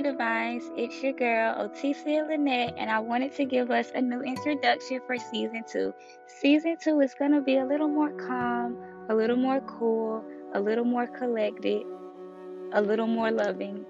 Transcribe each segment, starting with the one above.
Hi, Divines. It's your girl, Otissia Lynette, and I wanted to give us a new introduction for season two. Season two is going to be a little more calm, a little more cool, a little more collected, a little more loving.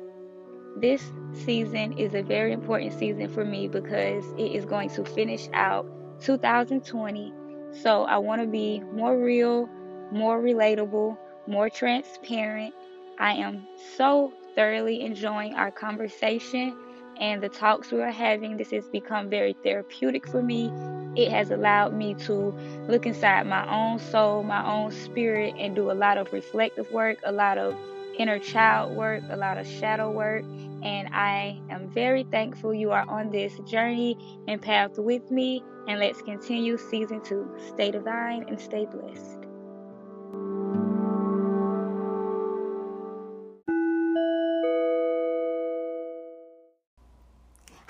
This season is a very important season for me because it is going to finish out 2020. So I want to be more real, more relatable, more transparent. I am so thoroughly enjoying our conversation and the talks we are having. This has become very therapeutic for me. It has allowed me to look inside my own soul, my own spirit, and do a lot of reflective work, a lot of inner child work, a lot of shadow work. And I am very thankful you are on this journey and path with me. And let's continue season two. Stay divine and stay blessed.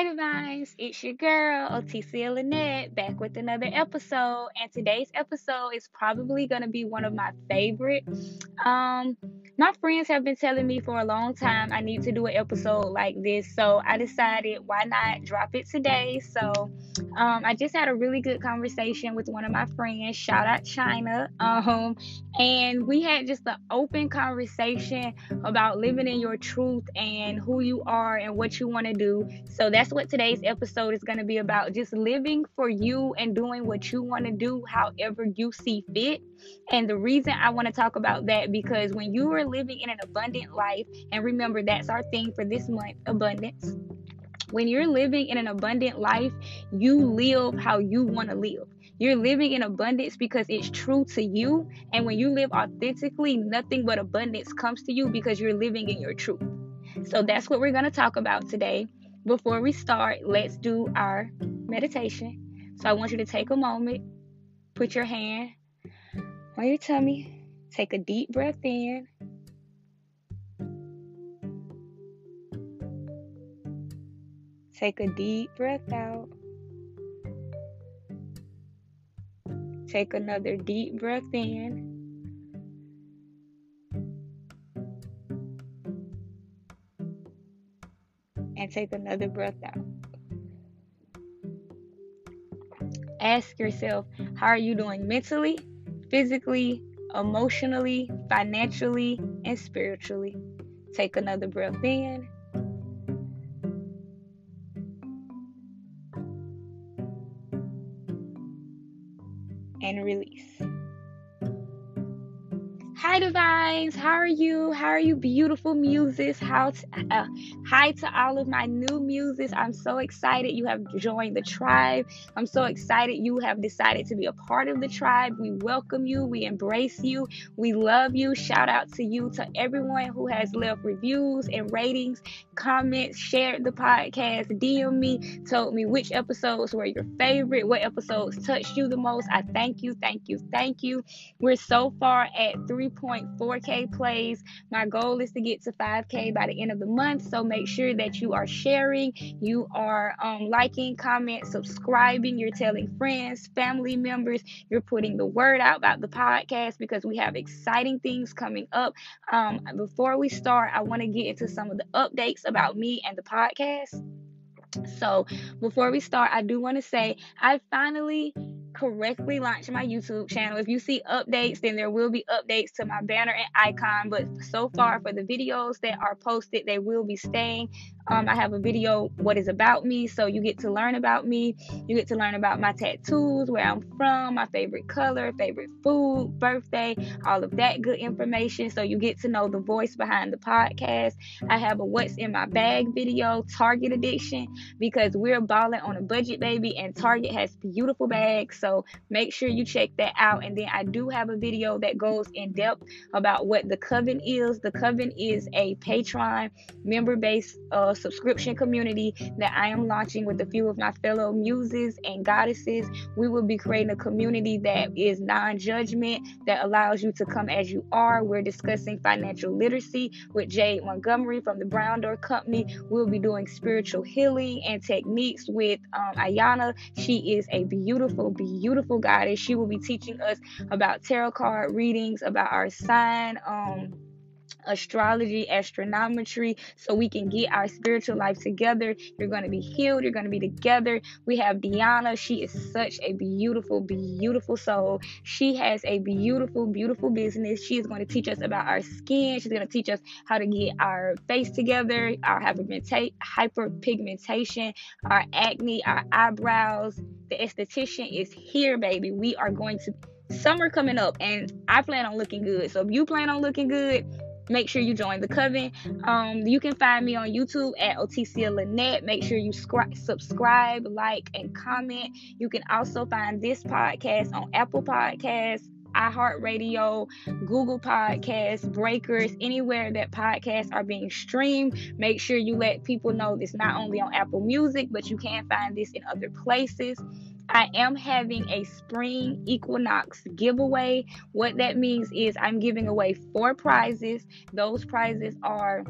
Hi, Divines. It's your girl, Otissia Lynette, back with another episode. And today's episode is probably going to be one of my favorite. Um, my friends have been telling me for a long time I need to do an episode like this. So I decided why not drop it today. So um, I just had a really good conversation with one of my friends. Shout out China. Um, and we had just an open conversation about living in your truth and who you are and what you want to do. So that's what today's episode is going to be about just living for you and doing what you want to do however you see fit. And the reason I want to talk about that because when you are living in an abundant life, and remember that's our theme for this month abundance. When you're living in an abundant life, you live how you want to live. You're living in abundance because it's true to you. And when you live authentically, nothing but abundance comes to you because you're living in your truth. So that's what we're going to talk about today. Before we start, let's do our meditation. So I want you to take a moment, put your hand on your tummy, take a deep breath in. Take a deep breath out. Take another deep breath in. And take another breath out. Ask yourself, how are you doing mentally, physically, emotionally, financially, and spiritually? Take another breath in. and release. Divines. How are you? How are you, beautiful muses? How to, uh, hi to all of my new muses. I'm so excited you have joined the tribe. I'm so excited you have decided to be a part of the tribe. We welcome you. We embrace you. We love you. Shout out to you, to everyone who has left reviews and ratings, comments, shared the podcast, DM me, told me which episodes were your favorite, what episodes touched you the most. I thank you, thank you, thank you. We're so far at 3.4K plays. My goal is to get to 5K by the end of the month. So make sure that you are sharing, you are um, liking, comment, subscribing, you're telling friends, family members, you're putting the word out about the podcast because we have exciting things coming up. Um, before we start, I want to get into some of the updates about me and the podcast. So, before we start, I do want to say I finally correctly launched my YouTube channel. If you see updates, then there will be updates to my banner and icon. But so far, for the videos that are posted, they will be staying. Um, I have a video, What is About Me. So you get to learn about me. You get to learn about my tattoos, where I'm from, my favorite color, favorite food, birthday, all of that good information. So you get to know the voice behind the podcast. I have a What's in My Bag video, Target Edition, because we're balling on a budget, baby, and Target has beautiful bags. So make sure you check that out. And then I do have a video that goes in depth about what the Coven is. The Coven is a Patreon member based uh, subscription community that I am launching with a few of my fellow muses and goddesses. We will be creating a community that is non judgment, that allows you to come as you are. We're discussing financial literacy with Jade Montgomery from the Brown Door Company. We'll be doing spiritual healing and techniques with um, Ayana. She is a beautiful, beautiful goddess. She will be teaching us about tarot card readings, about our sign. Um, astrology, astronometry, so we can get our spiritual life together. You're going to be healed. You're going to be together. We have Deanna. She is such a beautiful, beautiful soul. She has a beautiful, beautiful business. She is going to teach us about our skin. She's going to teach us how to get our face together, our hyperpigmentation, our acne, our eyebrows. The esthetician is here, baby. We are going to summer coming up and I plan on looking good. So if you plan on looking good, make sure you join the coven. Um, you can find me on YouTube at Otissia Lynette. Make sure you scri- subscribe, like, and comment. You can also find this podcast on Apple Podcasts, iHeartRadio, Google Podcasts, Breakers, anywhere that podcasts are being streamed. Make sure you let people know this not only on Apple Music, but you can find this in other places. I am having a spring equinox giveaway. What that means is I'm giving away four prizes. Those prizes are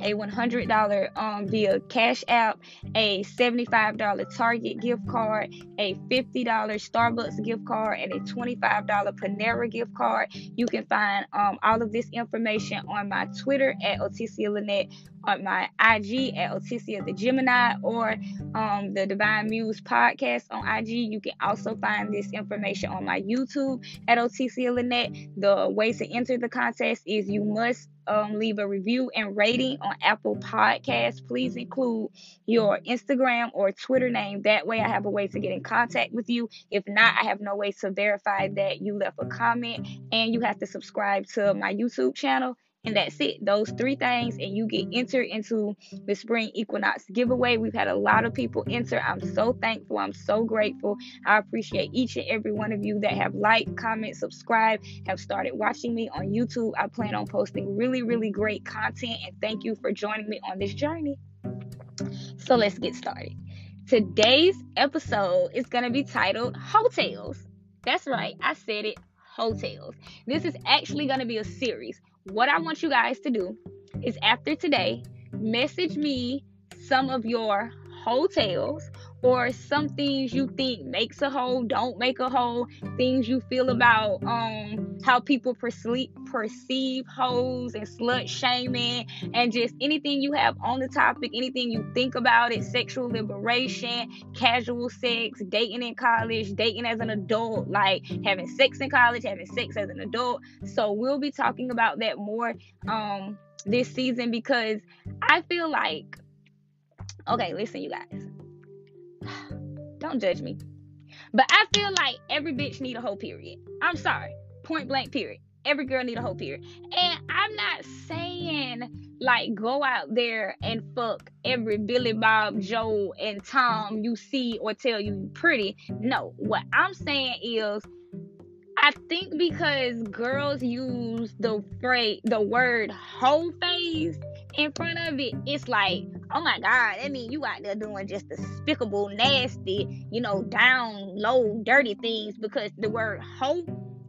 a $100 um, via Cash App, a $75 Target gift card, a $50 Starbucks gift card, and a $25 Panera gift card. You can find um, all of this information on my Twitter at Otissia Lynette, on my IG at Otissia the Gemini, or um, the Divine Muse podcast on IG. You can also find this information on my YouTube at Otissia Lynette. The ways to enter the contest is you must um, leave a review and rating on Apple Podcasts. Please include your Instagram or Twitter name. That way, I have a way to get in contact with you. If not, I have no way to verify that you left a comment, and you have to subscribe to my YouTube channel and that's it. Those three things, and you get entered into the spring equinox giveaway. We've had a lot of people enter. I'm so thankful. I'm so grateful. I appreciate each and every one of you that have liked, comment, subscribe, have started watching me on YouTube. I plan on posting really, really great content, and thank you for joining me on this journey. So let's get started. Today's episode is going to be titled Heaux Tales. That's right, I said it Heaux Tales. This is actually going to be a series what I want you guys to do is after today, message me some of your hotels or some things you think makes a hole, don't make a hole, things you feel about um how people perceive perceive hoes and slut shaming and just anything you have on the topic, anything you think about it, sexual liberation, casual sex, dating in college, dating as an adult, like having sex in college, having sex as an adult. So we'll be talking about that more um this season because I feel like okay, listen you guys don't judge me. But I feel like every bitch need a whole period. I'm sorry. Point blank period. Every girl need a whole period. And I'm not saying like go out there and fuck every Billy Bob, Joe, and Tom you see or tell you pretty. No. What I'm saying is I think because girls use the phrase the word whole phase in front of it, it's like, oh my God, that means you out there doing just despicable, nasty, you know, down low, dirty things because the word hoe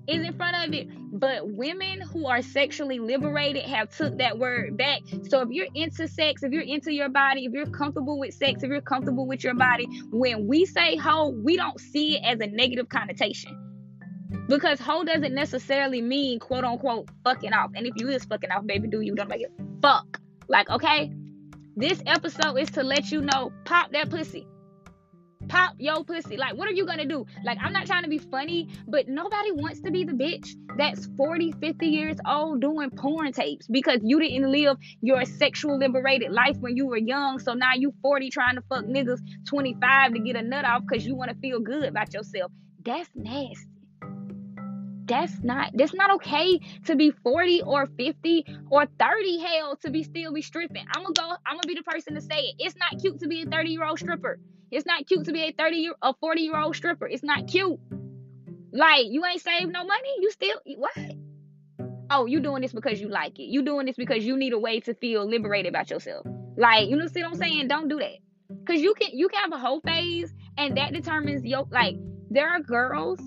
is in front of it. But women who are sexually liberated have took that word back. So if you're into sex, if you're into your body, if you're comfortable with sex, if you're comfortable with your body, when we say hoe, we don't see it as a negative connotation. Because hoe doesn't necessarily mean quote unquote fucking off. And if you is fucking off, baby, do you don't make it fuck. Like, okay, this episode is to let you know, pop that pussy. pop your pussy. Like, what are you gonna do? Like, I'm not trying to be funny, but nobody wants to be the bitch that's 40, 50 years old doing porn tapes because you didn't live your sexual liberated life when you were young. So now you 40 trying to fuck niggas 25 to get a nut off because you want to feel good about yourself. That's nasty that's not that's not okay to be 40 or 50 or 30 hell to be still be stripping. I'm gonna go i'm gonna be the person to say it. It's not cute to be a 30 year old stripper. It's not cute to be a 30 year a 40 year old stripper. It's not cute. Like you ain't saved no money? You still what? Oh you doing this because you like it. You doing this because you need a way to feel liberated about yourself. Like you know see what i'm saying? Don't do that. Because you can you can have a whole phase and that determines your like there are girls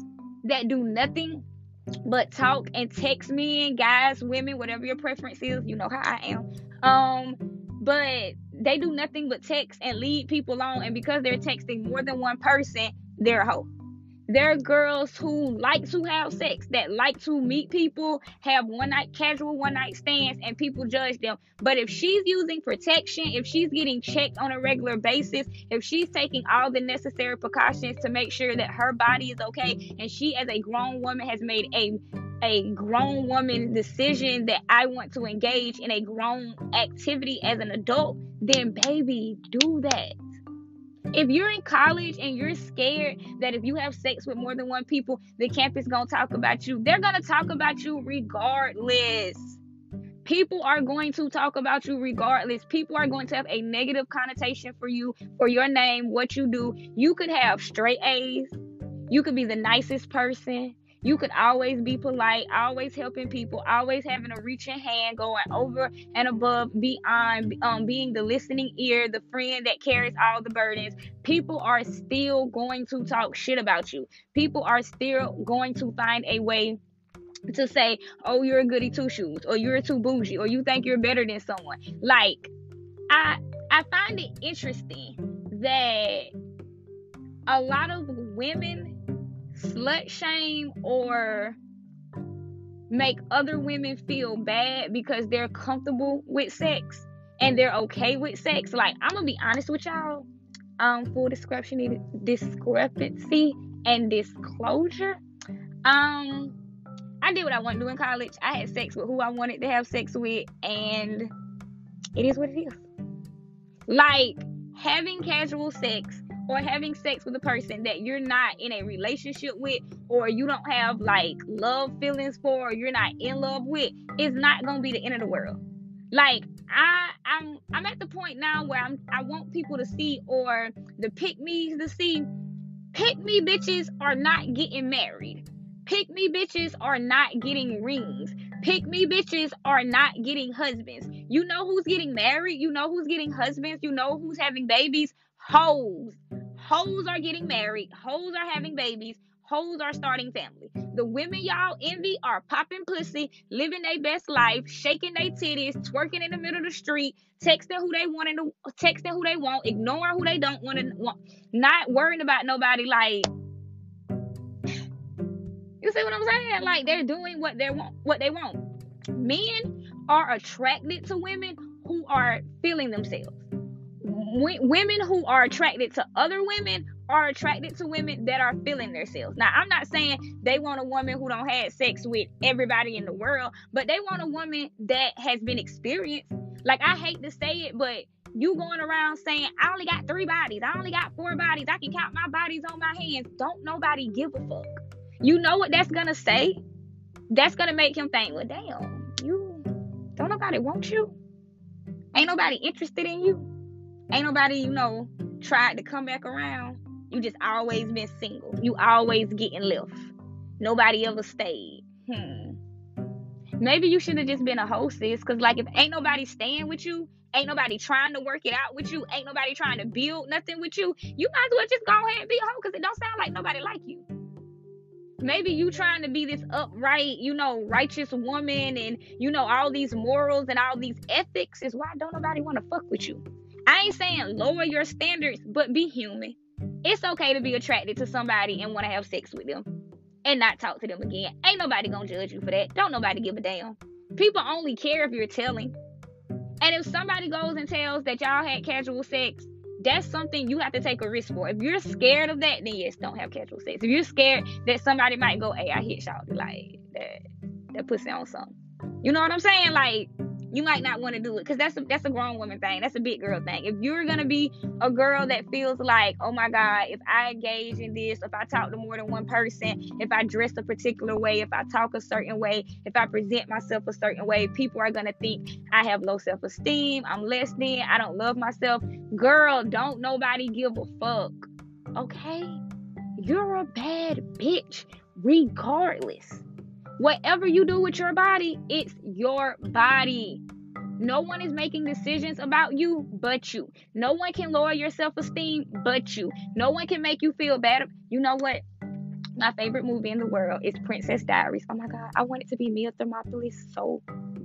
that do nothing but talk and text men, guys, women, whatever your preference is. You know how I am. Um, but they do nothing but text and lead people on, and because they're texting more than one person, they're a hoe. There are girls who like to have sex, that like to meet people, have one night casual one night stands, and people judge them. But if she's using protection, if she's getting checked on a regular basis, if she's taking all the necessary precautions to make sure that her body is okay, and she as a grown woman has made a a grown woman decision that I want to engage in a grown activity as an adult, then baby, do that. If you're in college and you're scared that if you have sex with more than one people, the campus gonna talk about you, they're gonna talk about you regardless. People are going to talk about you regardless. People are going to have a negative connotation for you, for your name, what you do. You could have straight A's. You could be the nicest person. You could always be polite, always helping people, always having a reaching hand, going over and above, beyond, um, being the listening ear, the friend that carries all the burdens. People are still going to talk shit about you. People are still going to find a way to say, oh, you're a goody two shoes, or you're too bougie, or you think you're better than someone. Like, I I find it interesting that a lot of women slut shame or make other women feel bad because they're comfortable with sex and they're okay with sex. Like I'm gonna be honest with y'all. Um, full description discrepancy and disclosure. Um, I did what I wanted to do in college. I had sex with who I wanted to have sex with, and it is what it is. Like having casual sex or having sex with a person that you're not in a relationship with or you don't have like love feelings for or you're not in love with is not gonna be the end of the world. Like I I'm I'm at the point now where I'm I want people to see or the pick me's to see pick me bitches are not getting married. Pick me bitches are not getting rings. Pick me bitches are not getting husbands. You know who's getting married? You know who's getting husbands? You know who's having babies? Hoes. Hoes are getting married. Hoes are having babies. Hoes are starting family. The women y'all envy are popping pussy, living their best life, shaking their titties, twerking in the middle of the street, texting who they want to texting who they want, ignoring who they don't want to want, not worrying about nobody. Like, you see what I'm saying? Like they're doing what they want. What they want. Men are attracted to women who are feeling themselves women who are attracted to other women are attracted to women that are feeling themselves. Now, I'm not saying they want a woman who don't have sex with everybody in the world, but they want a woman that has been experienced. Like I hate to say it, but you going around saying I only got three bodies, I only got four bodies, I can count my bodies on my hands. Don't nobody give a fuck. You know what that's gonna say? That's gonna make him think, well, damn, you don't nobody want you. Ain't nobody interested in you. Ain't nobody, you know, tried to come back around. You just always been single. You always getting left. Nobody ever stayed. Hmm. Maybe you should have just been a hostess. Cause like if ain't nobody staying with you, ain't nobody trying to work it out with you, ain't nobody trying to build nothing with you, you might as well just go ahead and be a hoe because it don't sound like nobody like you. Maybe you trying to be this upright, you know, righteous woman and you know all these morals and all these ethics is why don't nobody want to fuck with you. I ain't saying lower your standards, but be human. It's okay to be attracted to somebody and want to have sex with them and not talk to them again. Ain't nobody gonna judge you for that. Don't nobody give a damn. People only care if you're telling. And if somebody goes and tells that y'all had casual sex, that's something you have to take a risk for. If you're scared of that, then yes, don't have casual sex. If you're scared that somebody might go, hey, I hit y'all, like that, that pussy on something. You know what I'm saying? Like, you might not want to do it because that's a, that's a grown woman thing. That's a big girl thing. If you're gonna be a girl that feels like, oh my God, if I engage in this, if I talk to more than one person, if I dress a particular way, if I talk a certain way, if I present myself a certain way, people are gonna think I have low self-esteem, I'm less than, I don't love myself. Girl, don't nobody give a fuck. Okay? You're a bad bitch regardless. Whatever you do with your body, it's your body. No one is making decisions about you but you. No one can lower your self esteem but you. No one can make you feel bad. You know what? My favorite movie in the world is Princess Diaries. Oh my God, I want it to be Mia Thermopolis so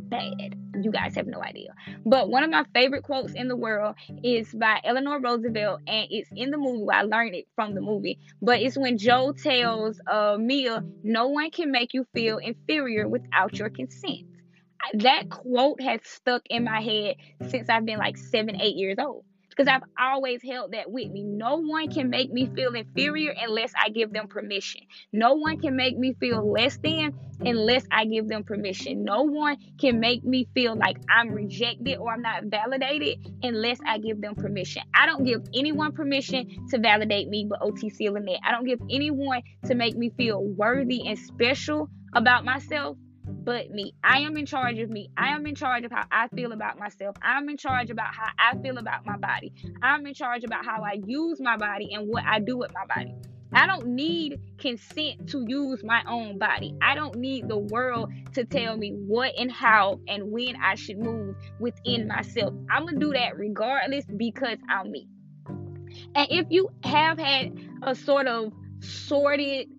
bad. You guys have no idea. But one of my favorite quotes in the world is by Eleanor Roosevelt, and it's in the movie. I learned it from the movie. But it's when Joe tells uh, Mia, No one can make you feel inferior without your consent. That quote has stuck in my head since I've been like seven, eight years old because I've always held that with me. No one can make me feel inferior unless I give them permission. No one can make me feel less than unless I give them permission. No one can make me feel like I'm rejected or I'm not validated unless I give them permission. I don't give anyone permission to validate me but Otissia Lynette. I don't give anyone to make me feel worthy and special about myself but me. I am in charge of me. I am in charge of how I feel about myself. I'm in charge about how I feel about my body. I'm in charge about how I use my body and what I do with my body. I don't need consent to use my own body. I don't need the world to tell me what and how and when I should move within myself. I'm going to do that regardless because I'm me. And if you have had a sort of sordid,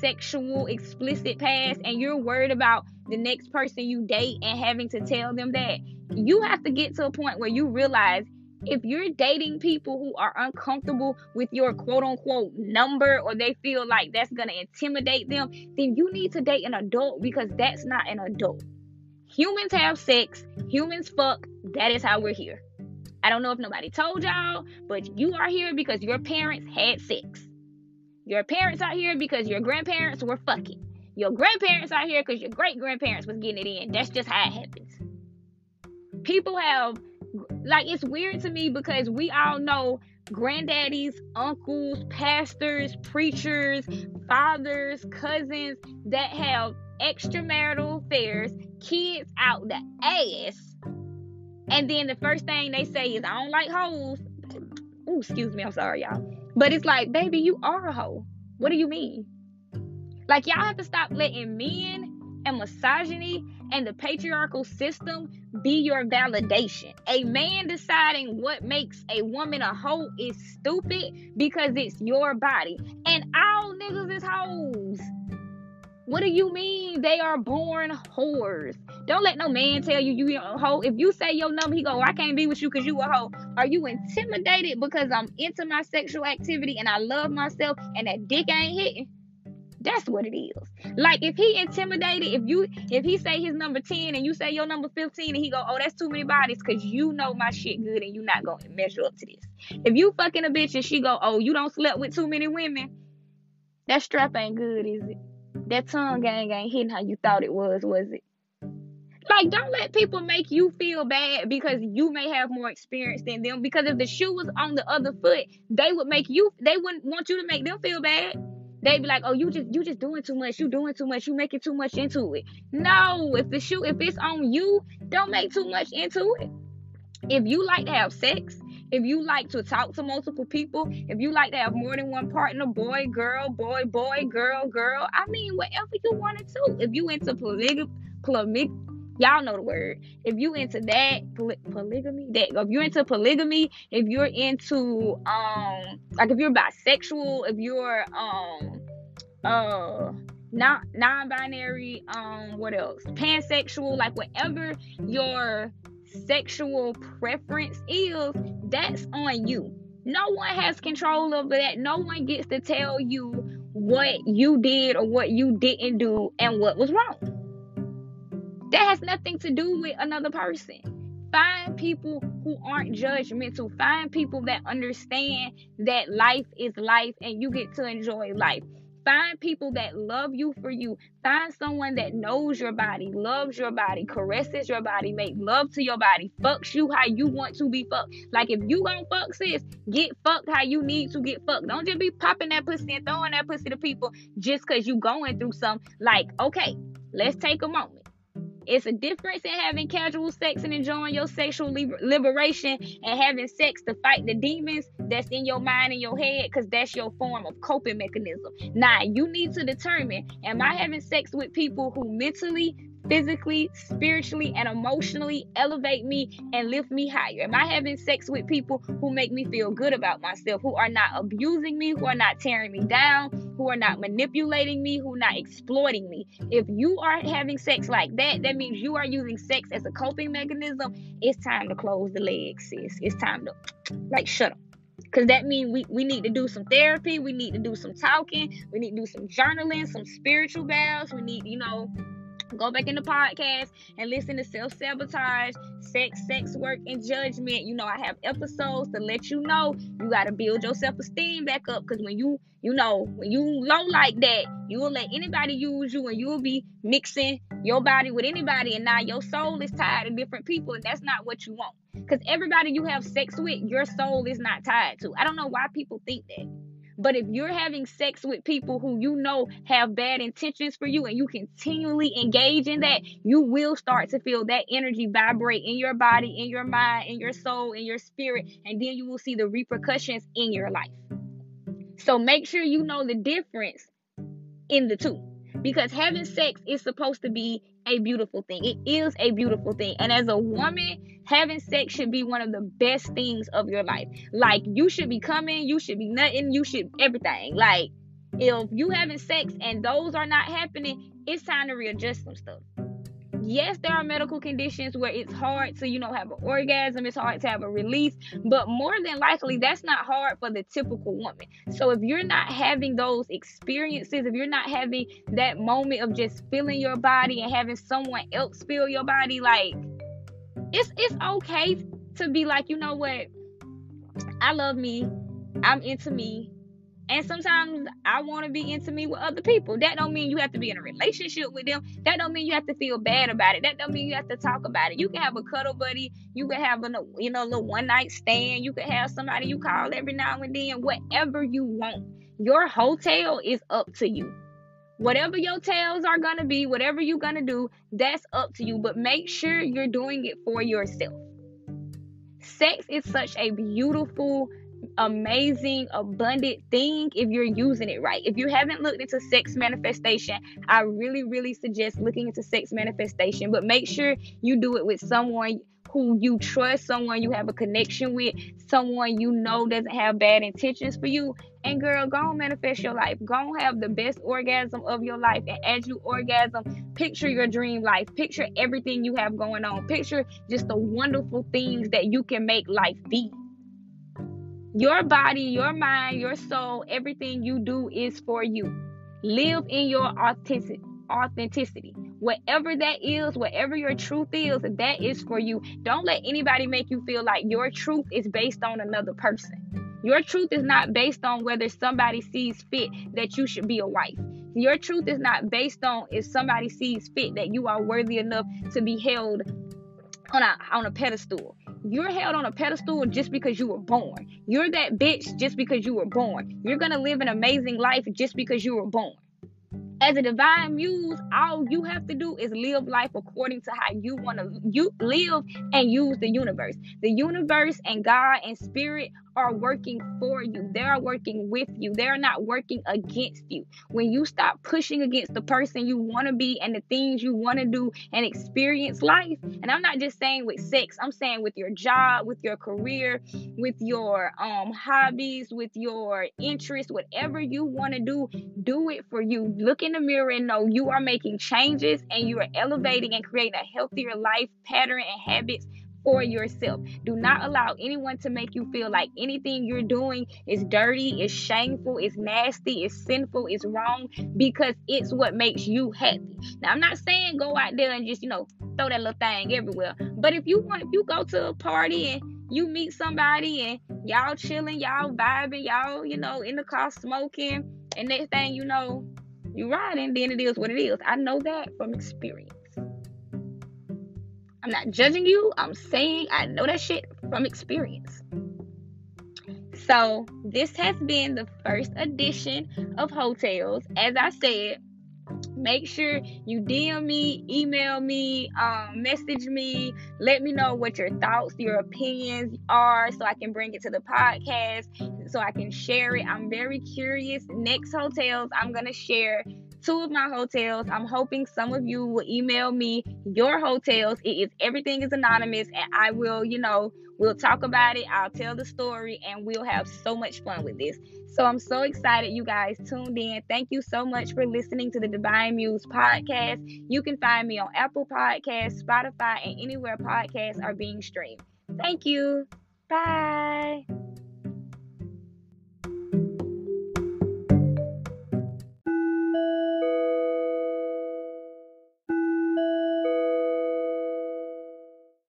sexual, explicit past and you're worried about the next person you date and having to tell them that, you have to get to a point where you realize if you're dating people who are uncomfortable with your quote unquote number or they feel like that's going to intimidate them, then you need to date an adult because that's not an adult. Humans have sex, humans fuck. That is how we're here. I don't know if nobody told y'all, but you are here because your parents had sex. Your parents are here because your grandparents were fucking. Your grandparents are here because your great grandparents was getting it in. That's just how it happens. People have like it's weird to me because we all know granddaddies, uncles, pastors, preachers, fathers, cousins that have extramarital affairs, kids out the ass. And then the first thing they say is, I don't like hoes. Oh, excuse me, I'm sorry, y'all. But it's like, baby, you are a hoe. What do you mean? Like y'all have to stop letting men and misogyny and the patriarchal system be your validation. A man deciding what makes a woman a hoe is stupid because it's your body. And all niggas is hoes. What do you mean they are born whores? Don't let no man tell you you a hoe. If you say your number, he go, I can't be with you because you a hoe. Are you intimidated because I'm into my sexual activity and I love myself and that dick ain't hitting? That's what it is. Like if he intimidated, if you if he say his number 10 and you say your number 15 and he go, oh, that's too many bodies because you know my shit good and you not gonna measure up to this. If you fucking a bitch and she go, oh, you don't slept with too many women, that strap ain't good, is it? That tongue gang ain't hitting how you thought it was, was it? Like, don't let people make you feel bad because you may have more experience than them. Because if the shoe was on the other foot, they would make you, they wouldn't want you to make them feel bad they be like, oh, you just you just doing too much. You doing too much. You making too much into it. No, if the shoe if it's on you, don't make too much into it. If you like to have sex, if you like to talk to multiple people, if you like to have more than one partner, boy, girl, boy, boy, girl, girl, I mean, whatever you want to. If you into polygamy, polygamy, y'all know the word. If you into that poly- polygamy, that if you're into polygamy, if you're into um like if you're bisexual, if you're um uh not non-binary, um what else? Pansexual, like whatever your sexual preference is, that's on you. No one has control over that. No one gets to tell you what you did or what you didn't do and what was wrong. That has nothing to do with another person. find people who aren't judgmental. Find people that understand that life is life and you get to enjoy life. Find people that love you for you. Find someone that knows your body, loves your body, caresses your body, make love to your body, fucks you how you want to be fucked. Like if you gonna fuck sis, get fucked how you need to get fucked. Don't just be popping that pussy and throwing that pussy to people just cause you going through some. Like, okay, let's take a moment. It's a difference in having casual sex and enjoying your sexual liberation and having sex to fight the demons that's in your mind and your head because that's your form of coping mechanism. Now, you need to determine am I having sex with people who mentally, physically, spiritually, and emotionally elevate me and lift me higher? Am I having sex with people who make me feel good about myself, who are not abusing me, who are not tearing me down, who are not manipulating me, who are not exploiting me? If you are having sex like that, that means you are using sex as a coping mechanism. It's time to close the legs, sis. It's time to like shut up because that means we, we need to do some therapy we need to do some talking we need to do some journaling some spiritual baths we need you know Go back in the podcast and listen to self sabotage, sex, sex work, and judgment. You know, I have episodes to let you know you got to build your self esteem back up because when you, you know, when you low like that, you will let anybody use you and you will be mixing your body with anybody. And now your soul is tied to different people, and that's not what you want. Because everybody you have sex with, your soul is not tied to. I don't know why people think that. But if you're having sex with people who you know have bad intentions for you and you continually engage in that, you will start to feel that energy vibrate in your body, in your mind, in your soul, in your spirit, and then you will see the repercussions in your life. So make sure you know the difference in the two because having sex is supposed to be a beautiful thing. It is a beautiful thing. And as a woman, having sex should be one of the best things of your life. Like you should be coming, you should be nothing, you should everything. Like if you having sex and those are not happening, it's time to readjust some stuff yes, there are medical conditions where it's hard to, you know, have an orgasm, it's hard to have a release, but more than likely, that's not hard for the typical woman. So if you're not having those experiences, if you're not having that moment of just feeling your body and having someone else feel your body, like it's it's okay to be like, you know what, I love me, I'm into me, and sometimes I want to be intimate with other people. That don't mean you have to be in a relationship with them. That don't mean you have to feel bad about it. That don't mean you have to talk about it. You can have a cuddle buddy. You can have a you know little one night stand. You can have somebody you call every now and then. Whatever you want. Your hotel is up to you. Whatever your tails are gonna be, whatever you're gonna do, that's up to you. But make sure you're doing it for yourself. Sex is such a beautiful amazing, abundant thing if you're using it right. If you haven't looked into sex manifestation, I really, really suggest looking into sex manifestation, but make sure you do it with someone who you trust, someone you have a connection with, someone you know doesn't have bad intentions for you. And girl, go and manifest your life. Go and have the best orgasm of your life. And as you orgasm, picture your dream life. Picture everything you have going on. Picture just the wonderful things that you can make life be. Your body, your mind, your soul, everything you do is for you. Live in your authenticity. Authenticity, whatever that is, whatever your truth is, that is for you. Don't let anybody make you feel like your truth is based on another person. Your truth is not based on whether somebody sees fit that you should be a wife. Your truth is not based on if somebody sees fit that you are worthy enough to be held on a on a pedestal. You're held on a pedestal just because you were born. You're that bitch just because you were born. You're gonna live an amazing life just because you were born. As a divine muse, all you have to do is live life according to how you want to you live and use the universe. The universe and God and spirit are working for you. They are working with you. They are not working against you. When you stop pushing against the person you want to be and the things you want to do and experience life, and I'm not just saying with sex, I'm saying with your job, with your career, with your um hobbies, with your interests, whatever you want to do, do it for you. Look in the mirror and know you are making changes and you are elevating and creating a healthier life pattern and habits for yourself. Do not allow anyone to make you feel like anything you're doing is dirty, is shameful, is nasty, is sinful, is wrong because it's what makes you happy. Now, I'm not saying go out there and just, you know, throw that little thing everywhere. But if you want, if you go to a party and you meet somebody and y'all chilling, y'all vibing, y'all, you know, in the car smoking, and next thing you know, you riding, then it is what it is. I know that from experience. I'm not judging you. I'm saying I know that shit from experience. So, this has been the first edition of Heaux Tales. As I said, make sure you DM me, email me, um, message me, let me know what your thoughts, your opinions are so I can bring it to the podcast, so I can share it. I'm very curious. Next Heaux Tales, I'm going to share two of my hotels. I'm hoping some of you will email me your hotels. It is everything is anonymous, and I will, you know, we'll talk about it. I'll tell the story, and we'll have so much fun with this. So I'm so excited you guys tuned in. Thank you so much for listening to the Divine Muse podcast. You can find me on Apple Podcasts, Spotify, and anywhere podcasts are being streamed. Thank you. Bye.